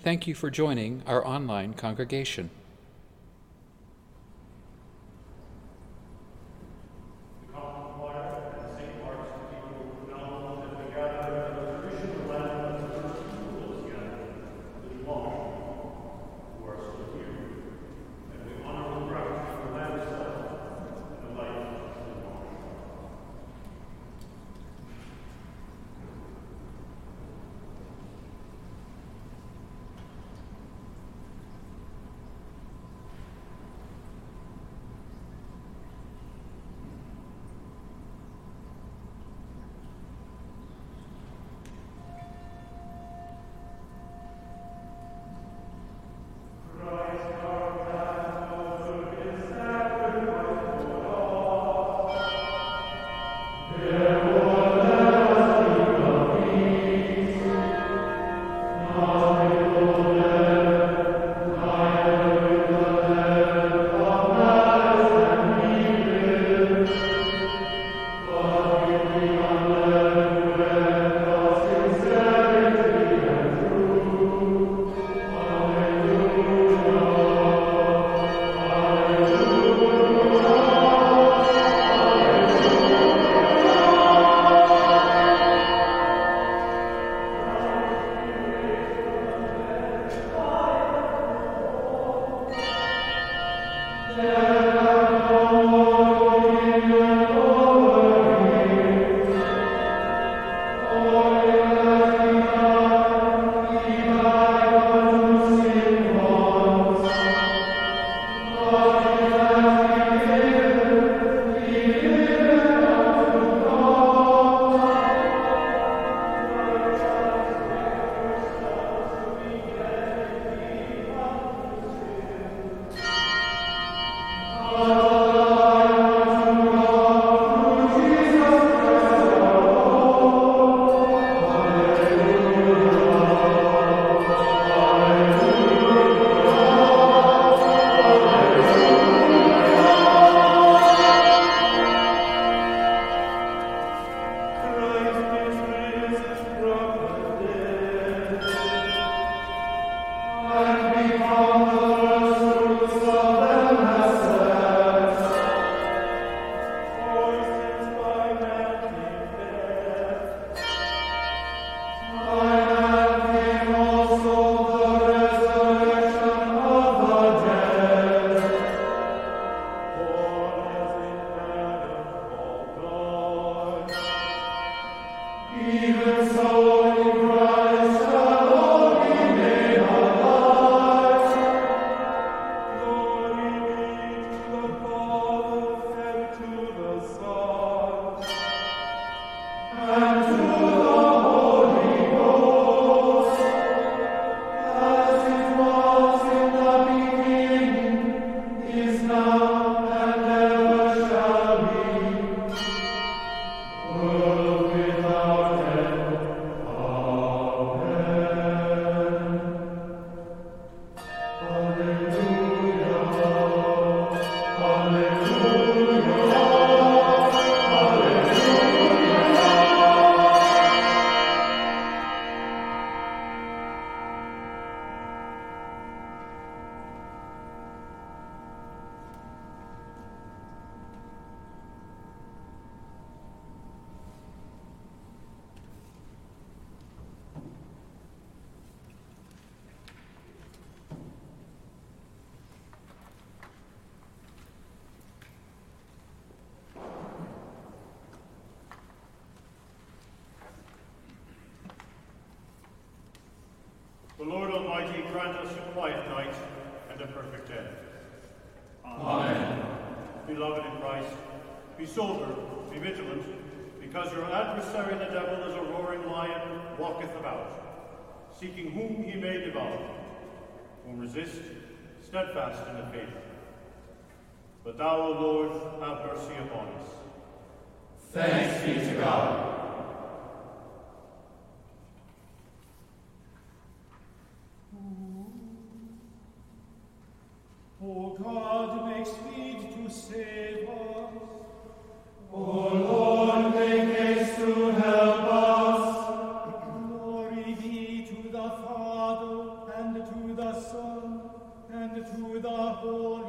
Thank you for joining our online congregation. grant us a quiet night and a perfect end. Amen. Beloved in Christ, be sober, be vigilant, because your adversary the devil is a roaring lion, walketh about, seeking whom he may devour. Whom resist, steadfast in the faith. But thou, O Lord, have mercy upon us. Thanks be to God. Lord,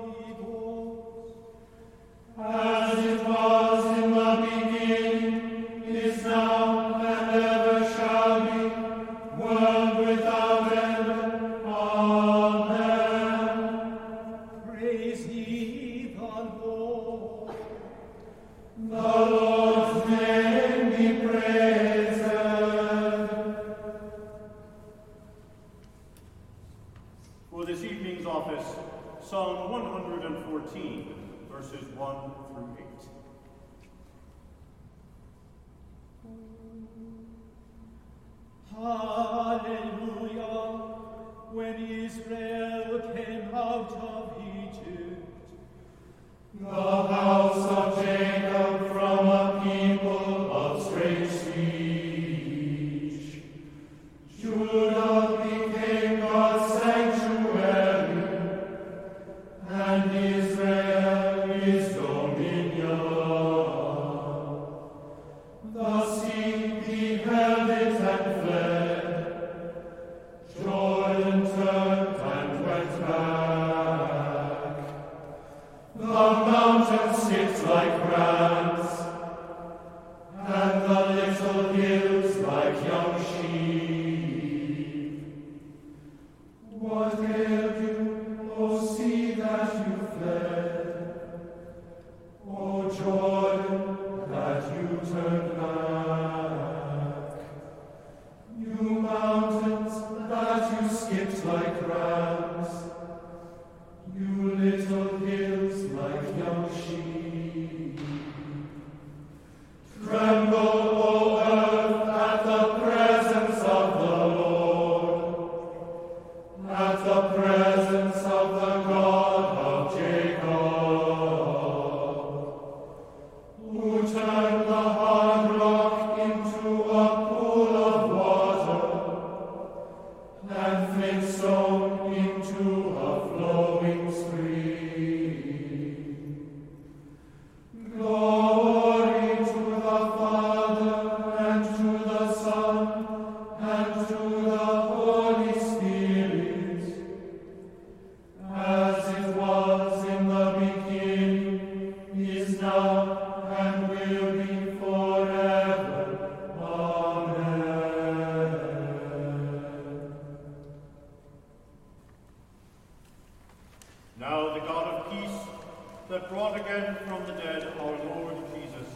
from the dead our Lord Jesus,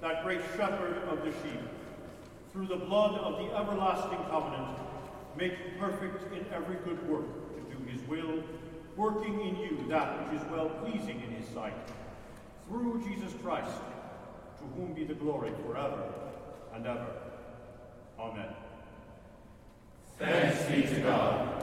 that great shepherd of the sheep, through the blood of the everlasting covenant, make perfect in every good work to do his will, working in you that which is well pleasing in his sight. Through Jesus Christ, to whom be the glory forever and ever. Amen. Thanks be to God.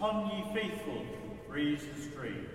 Come ye faithful, praise the strain.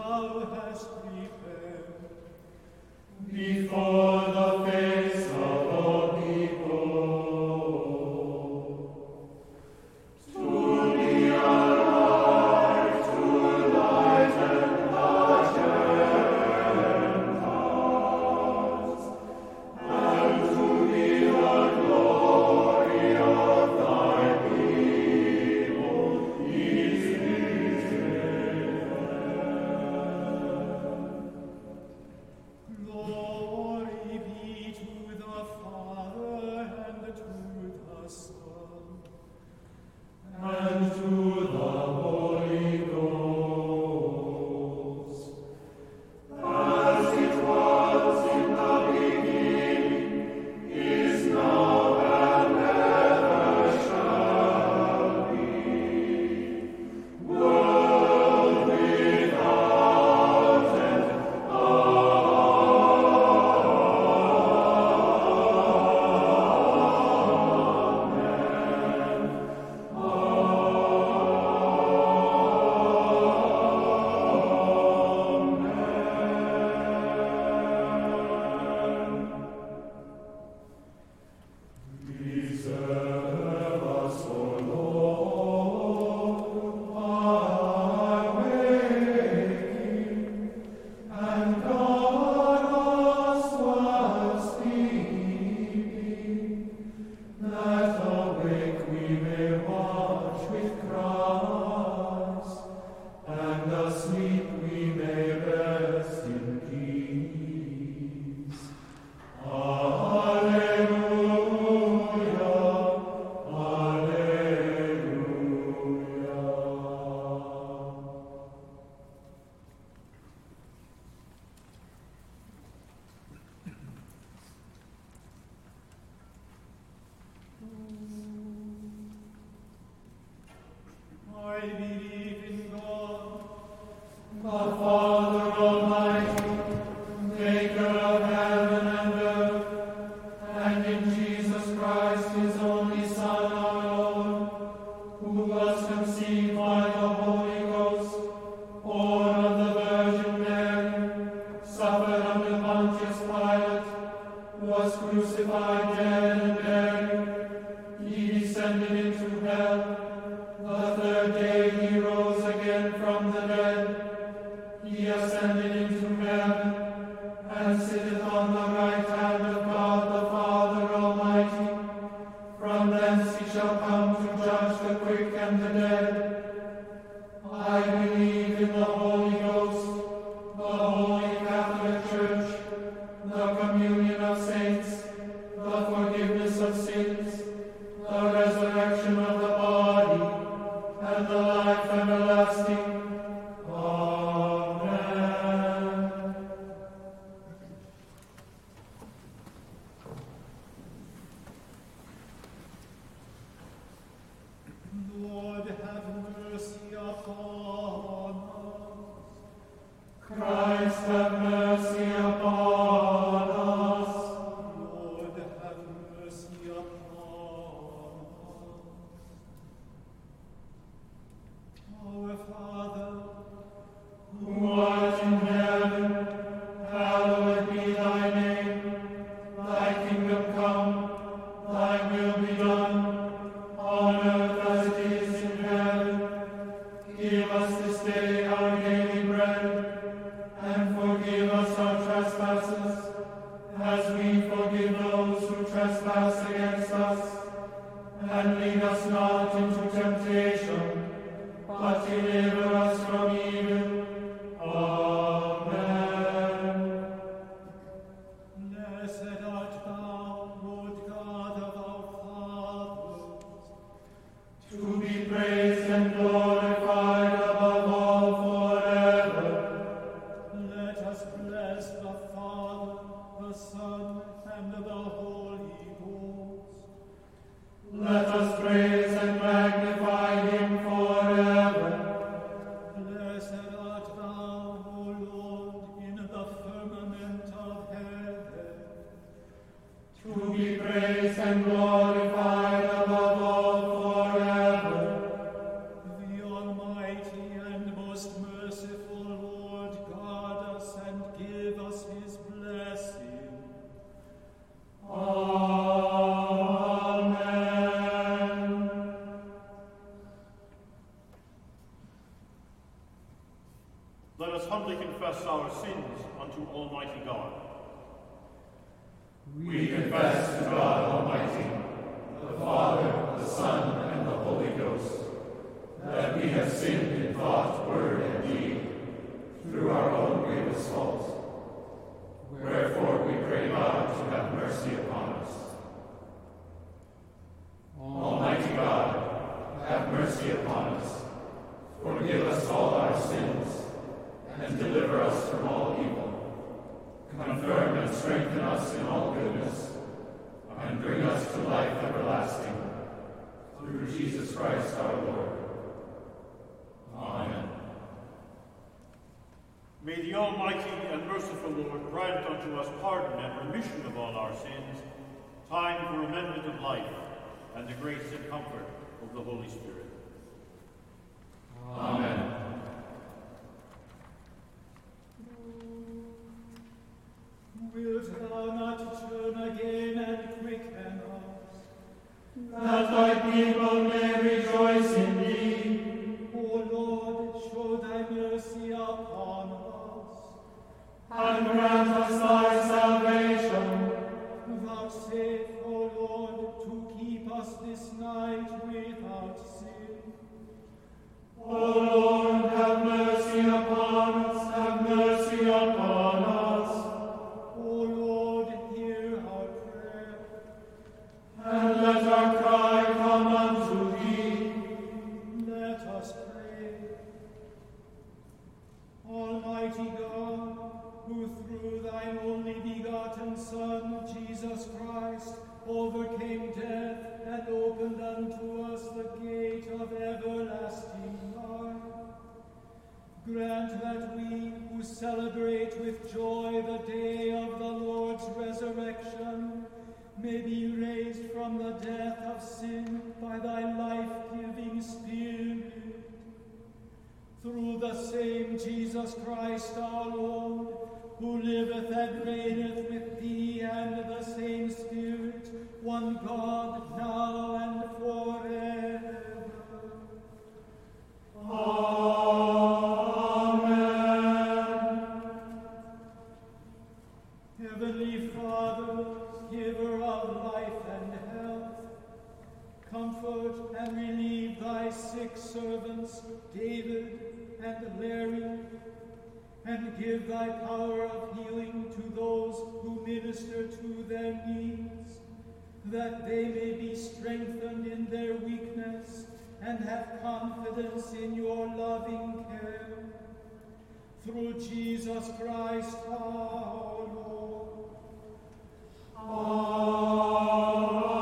thou hast prepared before the face deliver us from all evil. Confirm and strengthen us in all goodness, and bring us to life everlasting. Through Jesus Christ our Lord. Amen. May the Almighty and merciful Lord grant unto us pardon and remission of all our sins, time for amendment of life, and the grace and comfort of the Holy Spirit. Amen. Wilt thou not turn again and quicken us, that thy people may rejoice in thee? O Lord, show thy mercy upon us, and Through the same Jesus Christ our Lord, who liveth and reigneth with thee and the same Spirit, one God, now and forever. Amen. Heavenly Father, giver of life and health, comfort and relieve thy sick servants, David and Larry, and give thy power of healing to those who minister to their needs, that they may be strengthened in their weakness and have confidence in your loving care. Through Jesus Christ our Lord. Amen.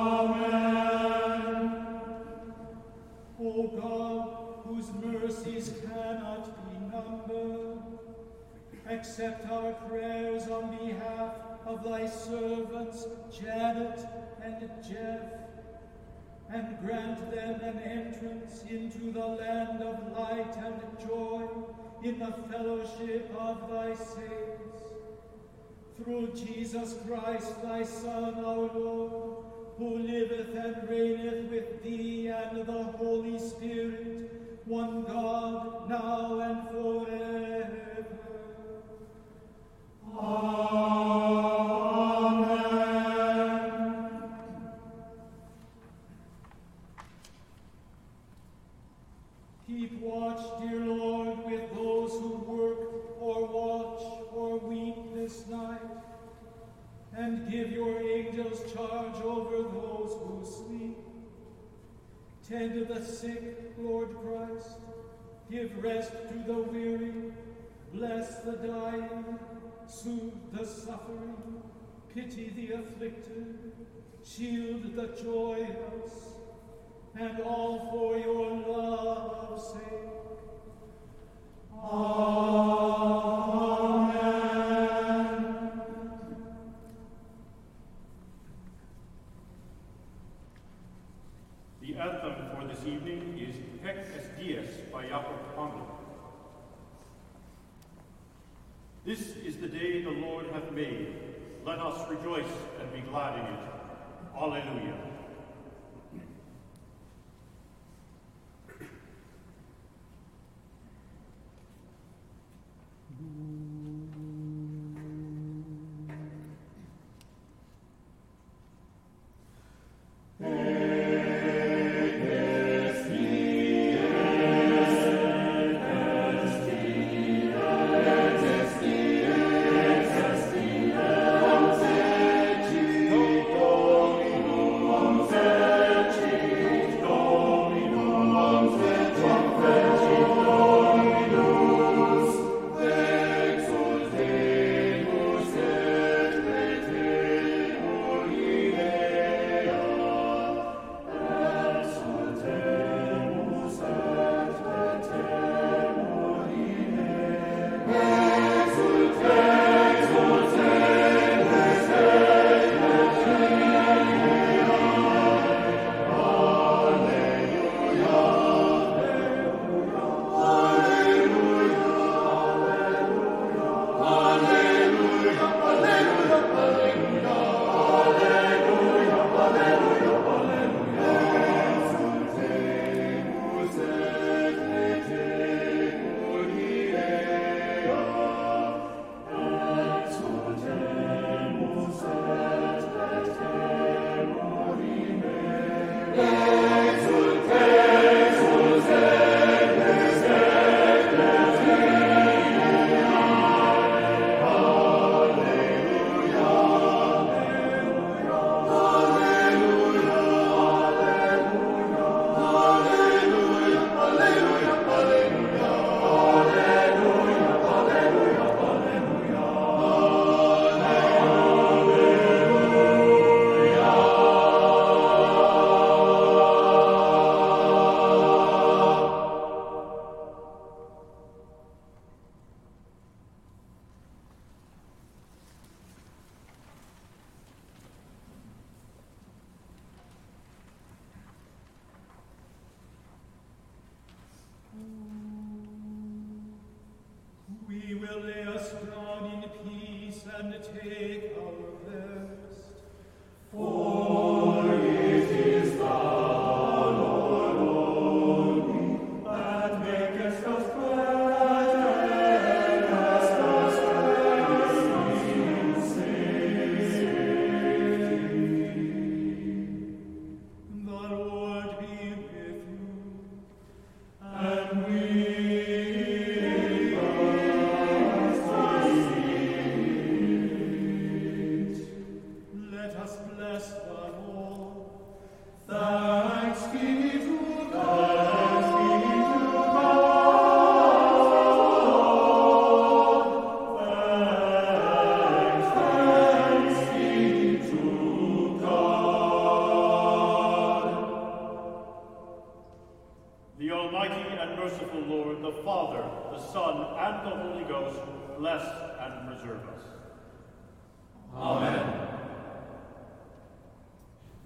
Accept our prayers on behalf of thy servants Janet and Jeff, and grant them an entrance into the land of light and joy in the fellowship of thy saints. Through Jesus Christ, thy Son, our Lord, who liveth and reigneth with thee and the Holy Spirit, one God, now and forever. Give rest to the weary. Bless the dying. Soothe the suffering. Pity the afflicted. Shield the joyous and all for your love's sake. Amen. The anthem for this evening is Haec est dies by Jacob Handl. This is the day the Lord hath made. Let us rejoice and be glad in it. Alleluia.